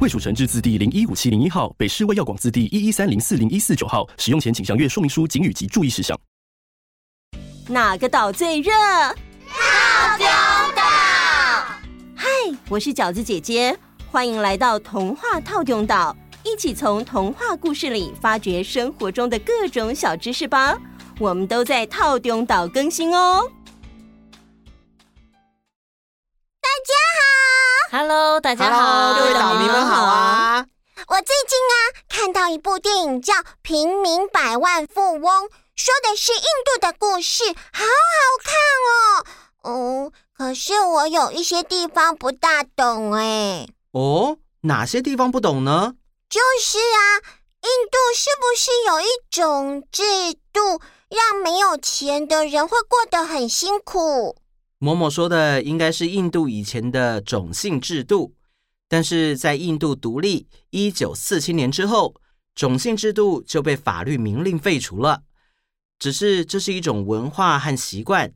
卫署成制字第零一五七零一号，北市卫药广字第一一三零四零一四九号。使用前请详阅说明书、警语及注意事项。哪个岛最热？套丁岛。嗨，我是饺子姐姐，欢迎来到童话套丁岛，一起从童话故事里发掘生活中的各种小知识吧。我们都在套丁岛更新哦。，Hello，大家好，各位岛民们好啊！我最近啊看到一部电影叫《平民百万富翁》，说的是印度的故事，好好看哦。哦，可是我有一些地方不大懂哎。哦，哪些地方不懂呢？就是啊，印度是不是有一种制度，让没有钱的人会过得很辛苦？某某说的应该是印度以前的种姓制度，但是在印度独立一九四七年之后，种姓制度就被法律明令废除了。只是这是一种文化和习惯，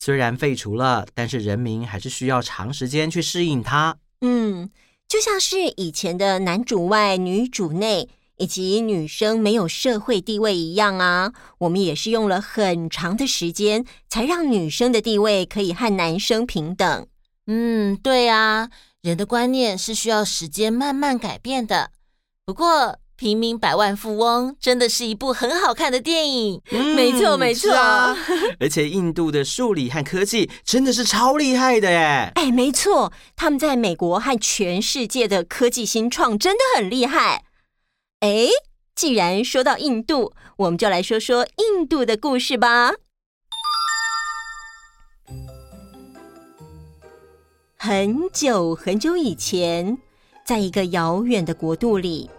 虽然废除了，但是人民还是需要长时间去适应它。嗯，就像是以前的男主外女主内。以及女生没有社会地位一样啊，我们也是用了很长的时间，才让女生的地位可以和男生平等。嗯，对啊，人的观念是需要时间慢慢改变的。不过，《平民百万富翁》真的是一部很好看的电影。嗯，没错，没错。啊，而且印度的数理和科技真的是超厉害的耶！哎，没错，他们在美国和全世界的科技新创真的很厉害。哎，既然说到印度，我们就来说说印度的故事吧。很久很久以前，在一个遥远的国度里，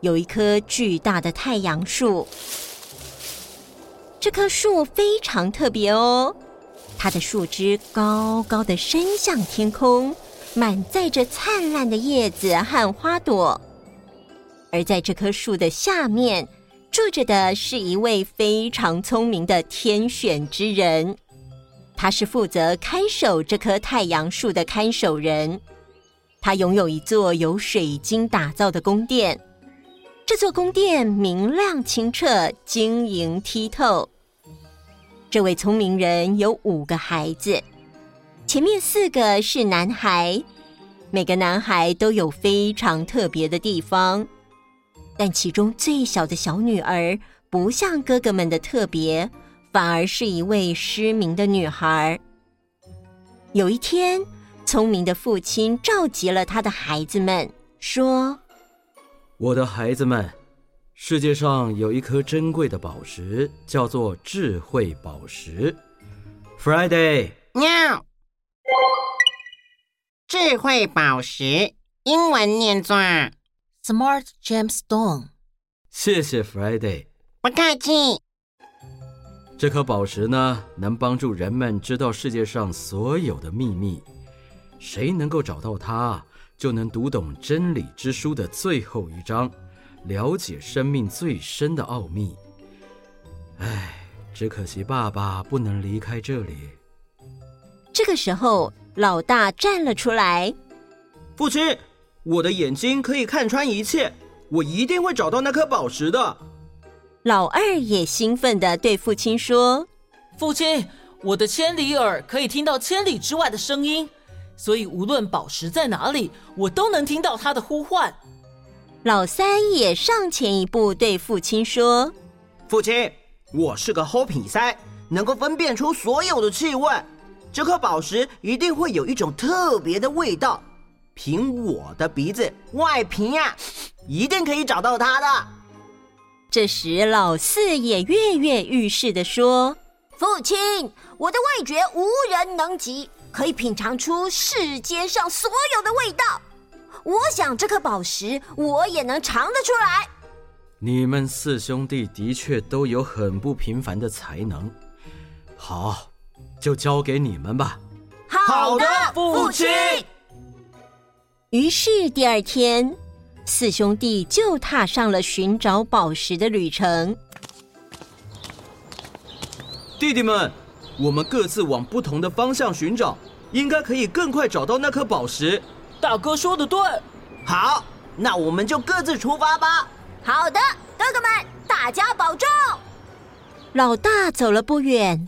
有一棵巨大的太阳树。这棵树非常特别哦，它的树枝高高的伸向天空，满载着灿烂的叶子和花朵。而在这棵树的下面，住着的是一位非常聪明的天选之人，他是负责看守这棵太阳树的看守人。他拥有一座由水晶打造的宫殿，这座宫殿明亮清澈，晶莹剔透。这位聪明人有五个孩子，前面四个是男孩，每个男孩都有非常特别的地方。但其中最小的小女儿不像哥哥们的特别，反而是一位失明的女孩。有一天，聪明的父亲召集了他的孩子们，说：“我的孩子们，世界上有一颗珍贵的宝石，叫做智慧宝石。Friday，喵，智慧宝石，英文念作。” Smart Gemstone，谢谢 Friday，不客气。这颗宝石呢，能帮助人们知道世界上所有的秘密。谁能够找到它，就能读懂真理之书的最后一章，了解生命最深的奥秘。唉，只可惜爸爸不能离开这里。这个时候，老大站了出来，父亲。我的眼睛可以看穿一切，我一定会找到那颗宝石的。老二也兴奋地对父亲说：“父亲，我的千里耳可以听到千里之外的声音，所以无论宝石在哪里，我都能听到它的呼唤。”老三也上前一步对父亲说：“父亲，我是个好鼻塞，能够分辨出所有的气味，这颗宝石一定会有一种特别的味道。”凭我的鼻子外皮呀、啊，一定可以找到他的。这时，老四也跃跃欲试的说：“父亲，我的味觉无人能及，可以品尝出世间上所有的味道。我想这颗宝石我也能尝得出来。”你们四兄弟的确都有很不平凡的才能，好，就交给你们吧。好的，父亲。于是第二天，四兄弟就踏上了寻找宝石的旅程。弟弟们，我们各自往不同的方向寻找，应该可以更快找到那颗宝石。大哥说的对。好，那我们就各自出发吧。好的，哥哥们，大家保重。老大走了不远，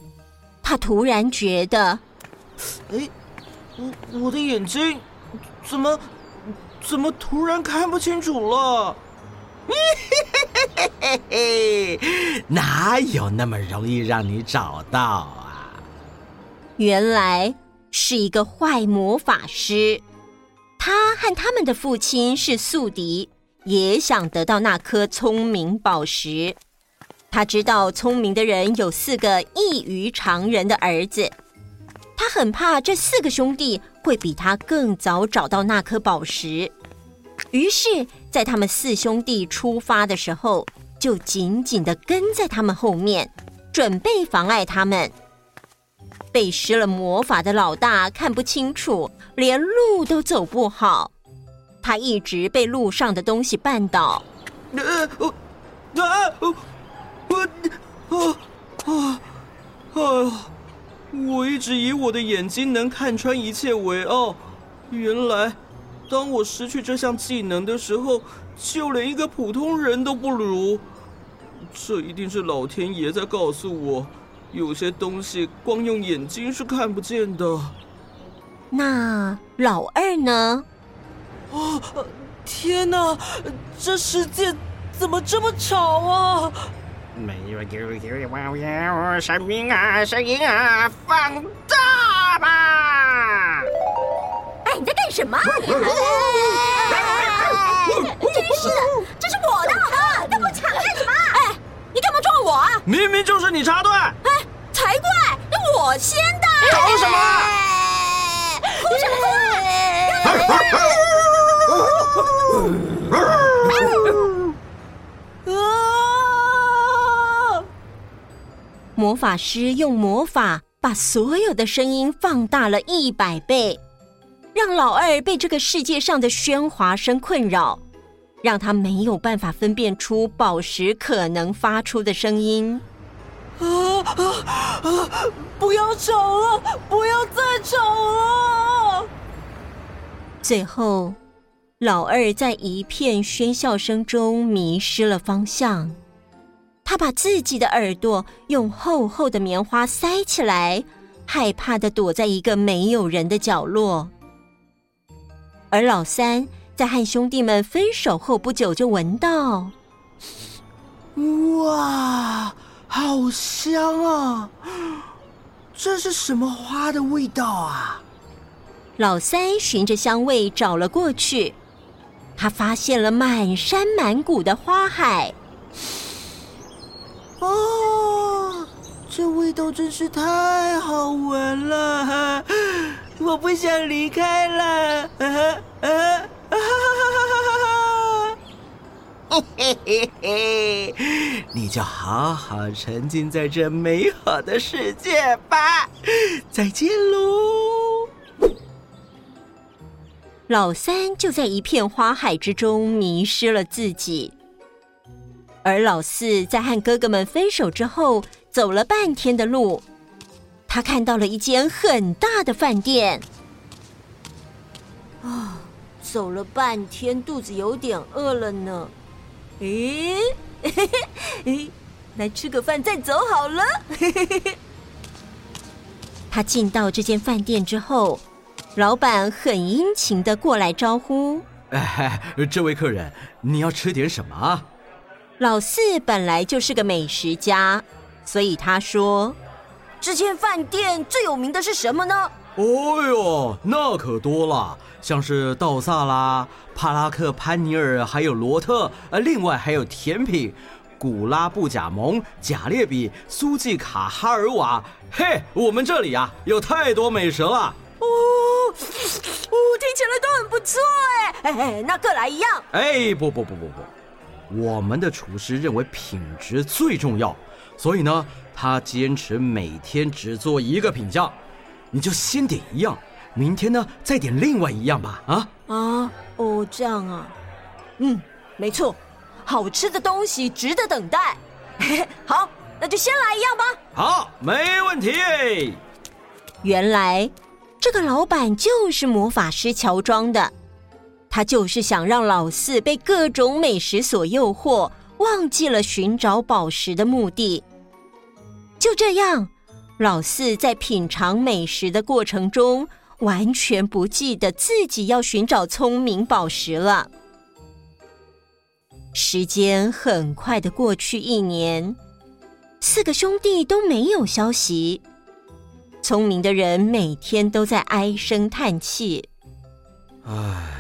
他突然觉得，哎，我我的眼睛怎么怎么突然看不清楚了？哪有那么容易让你找到啊？原来是一个坏魔法师。他和他们的父亲是宿敌，也想得到那颗聪明宝石。他知道聪明的人有四个异于常人的儿子，他很怕这四个兄弟会比他更早找到那颗宝石。于是，在他们四兄弟出发的时候，就紧紧的跟在他们后面，准备妨碍他们。被施了魔法的老大看不清楚，连路都走不好。他一直被路上的东西绊倒。呃，我，啊，我，啊，啊，啊！我一直以我的眼睛能看穿一切为傲，原来当我失去这项技能的时候，就连一个普通人都不如。这一定是老天爷在告诉我。有些东西光用眼睛是看不见的。那老二呢？啊！天哪，这世界怎么这么吵啊？没有，有有有有声音啊，声音啊，放大吧！哎，你在干什么？你真是的，这是我的，好吗？跟我抢干什么？哎，你干嘛撞我啊？明明就是你插队。哎才怪！那我先的。搞什么？哭什么？啊！魔法师用魔法把所有的声音放大了一百倍，让老二被这个世界上的喧哗声困扰，让他没有办法分辨出宝石可能发出的声音。啊啊啊！不要吵了，不要再吵了！最后，老二在一片喧笑声中迷失了方向。他把自己的耳朵用厚厚的棉花塞起来，害怕的躲在一个没有人的角落。而老三在和兄弟们分手后不久，就闻到，哇！好香啊！这是什么花的味道啊？老三循着香味找了过去，他发现了满山满谷的花海。哦，这味道真是太好闻了！我不想离开了。啊啊啊嘿嘿嘿嘿，你就好好沉浸在这美好的世界吧。再见喽！老三就在一片花海之中迷失了自己，而老四在和哥哥们分手之后，走了半天的路，他看到了一间很大的饭店。啊，走了半天，肚子有点饿了呢。诶，嘿嘿，来吃个饭再走好了。他进到这间饭店之后，老板很殷勤的过来招呼：“哎，这位客人，你要吃点什么啊？”老四本来就是个美食家，所以他说：“这间饭店最有名的是什么呢？”哦哟，那可多了，像是道萨拉、帕拉克、潘尼尔，还有罗特，呃，另外还有甜品，古拉布贾蒙、贾列比、苏季卡、哈尔瓦。嘿，我们这里呀、啊，有太多美食了。哦，哦，听起来都很不错哎。哎哎，那各来一样。哎，不不不不不，我们的厨师认为品质最重要，所以呢，他坚持每天只做一个品相。你就先点一样，明天呢再点另外一样吧。啊啊哦，这样啊，嗯，没错，好吃的东西值得等待。好，那就先来一样吧。好，没问题。原来这个老板就是魔法师乔装的，他就是想让老四被各种美食所诱惑，忘记了寻找宝石的目的。就这样。老四在品尝美食的过程中，完全不记得自己要寻找聪明宝石了。时间很快的过去一年，四个兄弟都没有消息。聪明的人每天都在唉声叹气：“唉，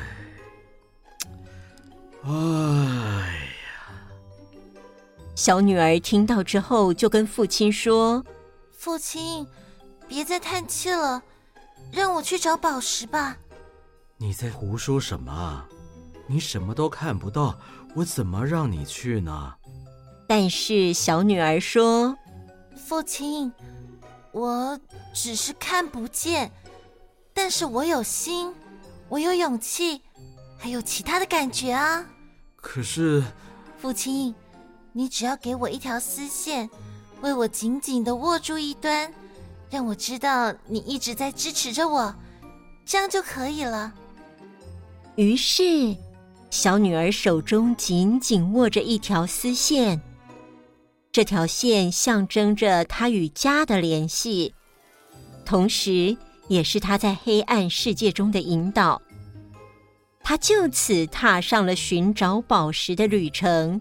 小女儿听到之后，就跟父亲说。父亲，别再叹气了，让我去找宝石吧。你在胡说什么？你什么都看不到，我怎么让你去呢？但是小女儿说：“父亲，我只是看不见，但是我有心，我有勇气，还有其他的感觉啊。”可是，父亲，你只要给我一条丝线。为我紧紧的握住一端，让我知道你一直在支持着我，这样就可以了。于是，小女儿手中紧紧握着一条丝线，这条线象征着她与家的联系，同时也是她在黑暗世界中的引导。她就此踏上了寻找宝石的旅程。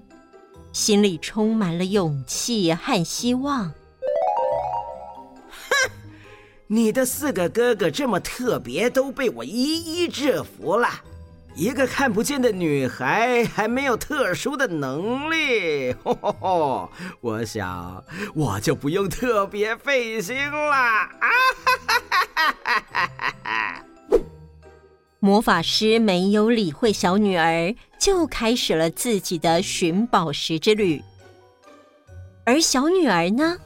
心里充满了勇气和希望。哼，你的四个哥哥这么特别，都被我一一制服了。一个看不见的女孩还没有特殊的能力，吼吼吼，我想我就不用特别费心了。啊哈哈哈哈哈哈！魔法师没有理会小女儿，就开始了自己的寻宝石之旅。而小女儿呢，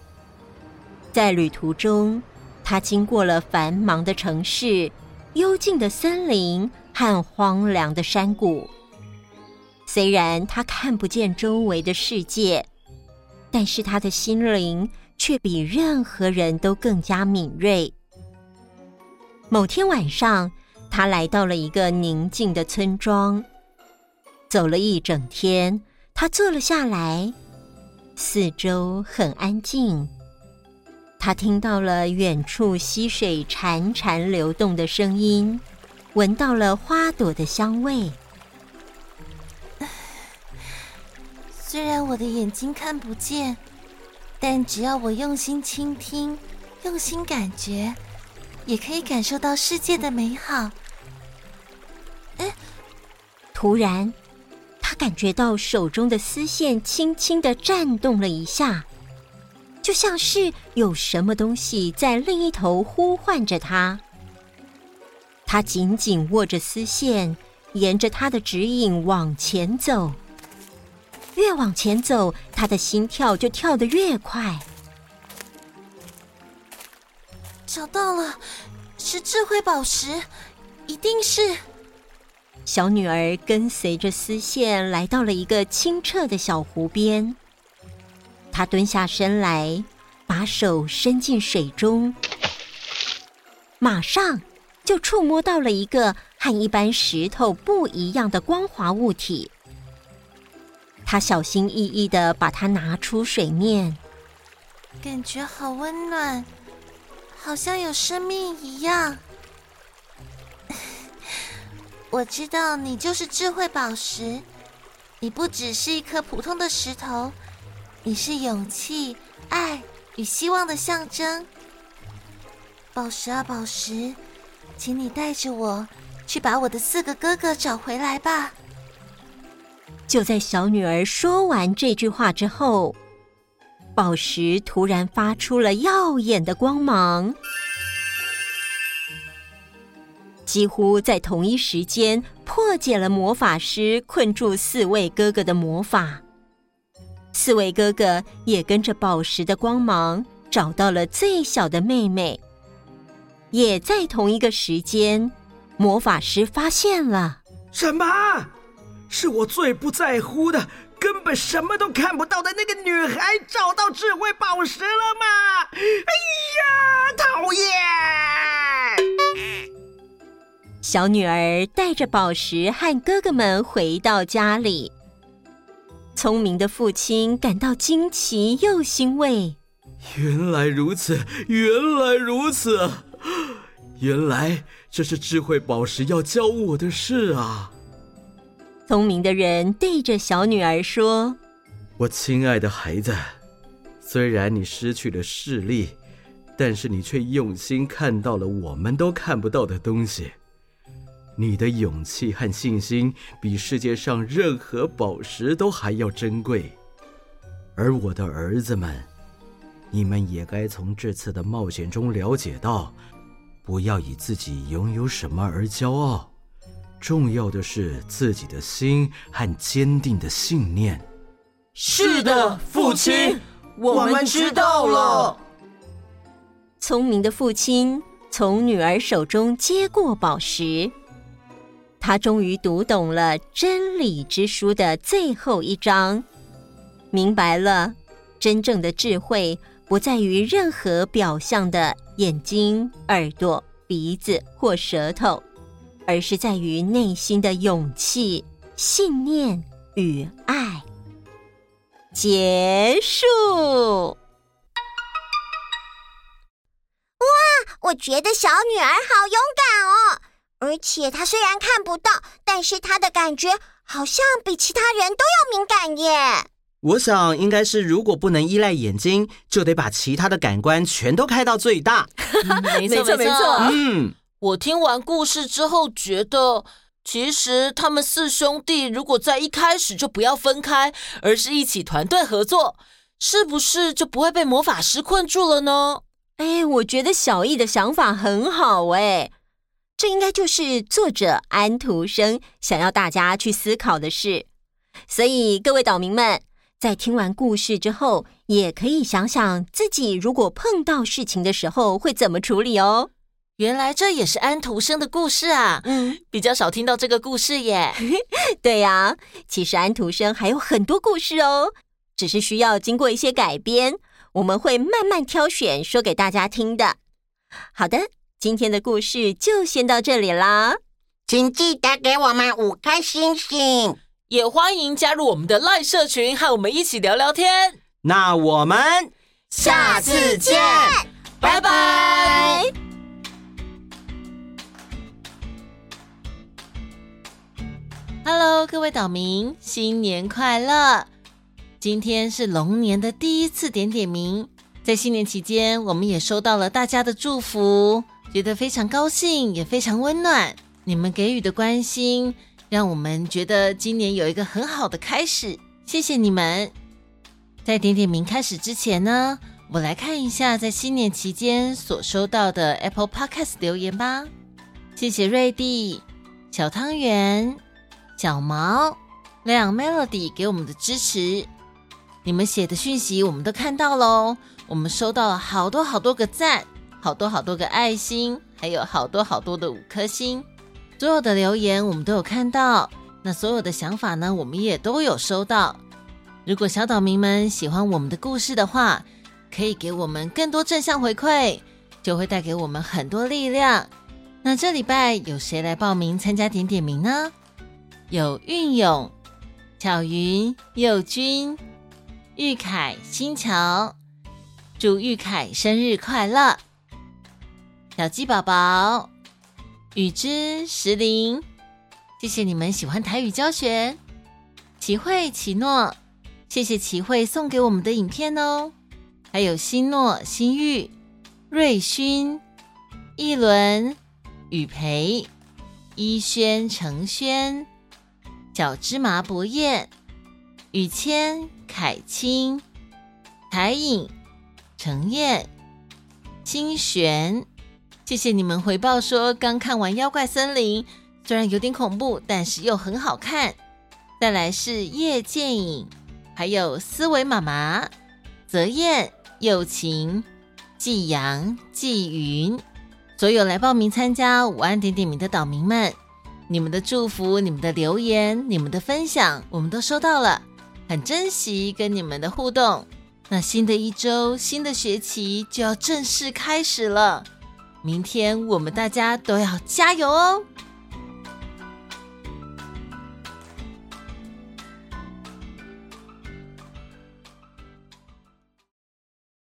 在旅途中，她经过了繁忙的城市、幽静的森林和荒凉的山谷。虽然她看不见周围的世界，但是她的心灵却比任何人都更加敏锐。某天晚上，他来到了一个宁静的村庄，走了一整天，他坐了下来，四周很安静。他听到了远处溪水潺潺流动的声音，闻到了花朵的香味。虽然我的眼睛看不见，但只要我用心倾听，用心感觉，也可以感受到世界的美好。突然，他感觉到手中的丝线轻轻的颤动了一下，就像是有什么东西在另一头呼唤着他。他紧紧握着丝线，沿着他的指引往前走。越往前走，他的心跳就跳得越快。找到了，是智慧宝石，一定是。小女儿跟随着丝线来到了一个清澈的小湖边，她蹲下身来，把手伸进水中，马上就触摸到了一个和一般石头不一样的光滑物体。她小心翼翼地把它拿出水面，感觉好温暖，好像有生命一样。我知道你就是智慧宝石，你不只是一颗普通的石头，你是勇气、爱与希望的象征。宝石啊，宝石，请你带着我去把我的四个哥哥找回来吧。就在小女儿说完这句话之后，宝石突然发出了耀眼的光芒。几乎在同一时间，破解了魔法师困住四位哥哥的魔法。四位哥哥也跟着宝石的光芒找到了最小的妹妹。也在同一个时间，魔法师发现了什么？是我最不在乎的，根本什么都看不到的那个女孩找到智慧宝石了吗？哎呀，讨厌！小女儿带着宝石和哥哥们回到家里，聪明的父亲感到惊奇又欣慰。原来如此，原来如此，原来这是智慧宝石要教我的事啊！聪明的人对着小女儿说：“我亲爱的孩子，虽然你失去了视力，但是你却用心看到了我们都看不到的东西。你的勇气和信心比世界上任何宝石都还要珍贵。而我的儿子们，你们也该从这次的冒险中了解到，不要以自己拥有什么而骄傲。”重要的是自己的心和坚定的信念。是的，父亲，我们知道了。聪明的父亲从女儿手中接过宝石，他终于读懂了真理之书的最后一章，明白了真正的智慧不在于任何表象的眼睛、耳朵、鼻子或舌头。而是在于内心的勇气、信念与爱。结束。哇，我觉得小女儿好勇敢哦！而且他虽然看不到，但是他的感觉好像比其他人都要敏感耶。我想应该是，如果不能依赖眼睛，就得把其他的感官全都开到最大。没错，没错。嗯。我听完故事之后，觉得其实他们四兄弟如果在一开始就不要分开，而是一起团队合作，是不是就不会被魔法师困住了呢？哎，我觉得小易的想法很好哎，这应该就是作者安徒生想要大家去思考的事。所以各位岛民们，在听完故事之后，也可以想想自己如果碰到事情的时候会怎么处理哦。原来这也是安徒生的故事啊！嗯，比较少听到这个故事耶。对呀，其实安徒生还有很多故事哦，只是需要经过一些改编，我们会慢慢挑选说给大家听的。好的，今天的故事就先到这里啦，请记得给我们五颗星星，也欢迎加入我们的赖社群，和我们一起聊聊天。那我们下次见，拜拜。Hello，各位岛民，新年快乐！今天是龙年的第一次点点名，在新年期间，我们也收到了大家的祝福，觉得非常高兴，也非常温暖。你们给予的关心，让我们觉得今年有一个很好的开始。谢谢你们！在点点名开始之前呢，我来看一下在新年期间所收到的 Apple Podcast 留言吧。谢谢瑞蒂、小汤圆。小毛、亮 Melody 给我们的支持，你们写的讯息我们都看到喽。我们收到了好多好多个赞，好多好多个爱心，还有好多好多的五颗星。所有的留言我们都有看到，那所有的想法呢，我们也都有收到。如果小岛民们喜欢我们的故事的话，可以给我们更多正向回馈，就会带给我们很多力量。那这礼拜有谁来报名参加点点名呢？有运勇、巧云、佑君、玉凯、新桥，祝玉凯生日快乐！小鸡宝宝、雨之、石林，谢谢你们喜欢台语教学。齐慧、齐诺，谢谢齐慧送给我们的影片哦。还有新诺、新玉、瑞勋、一轮、雨培、一轩、程轩。小芝麻薄叶、雨谦、凯清、台影、程燕、清玄，谢谢你们回报说刚看完《妖怪森林》，虽然有点恐怖，但是又很好看。再来是叶剑影，还有思维妈妈、泽燕、幼晴、季阳、季云，所有来报名参加午安点点名的岛民们，你们的祝福、你们的留言、你们的分享，我们都收到了，很珍惜跟你们的互动。那新的一周、新的学期就要正式开始了，明天我们大家都要加油哦！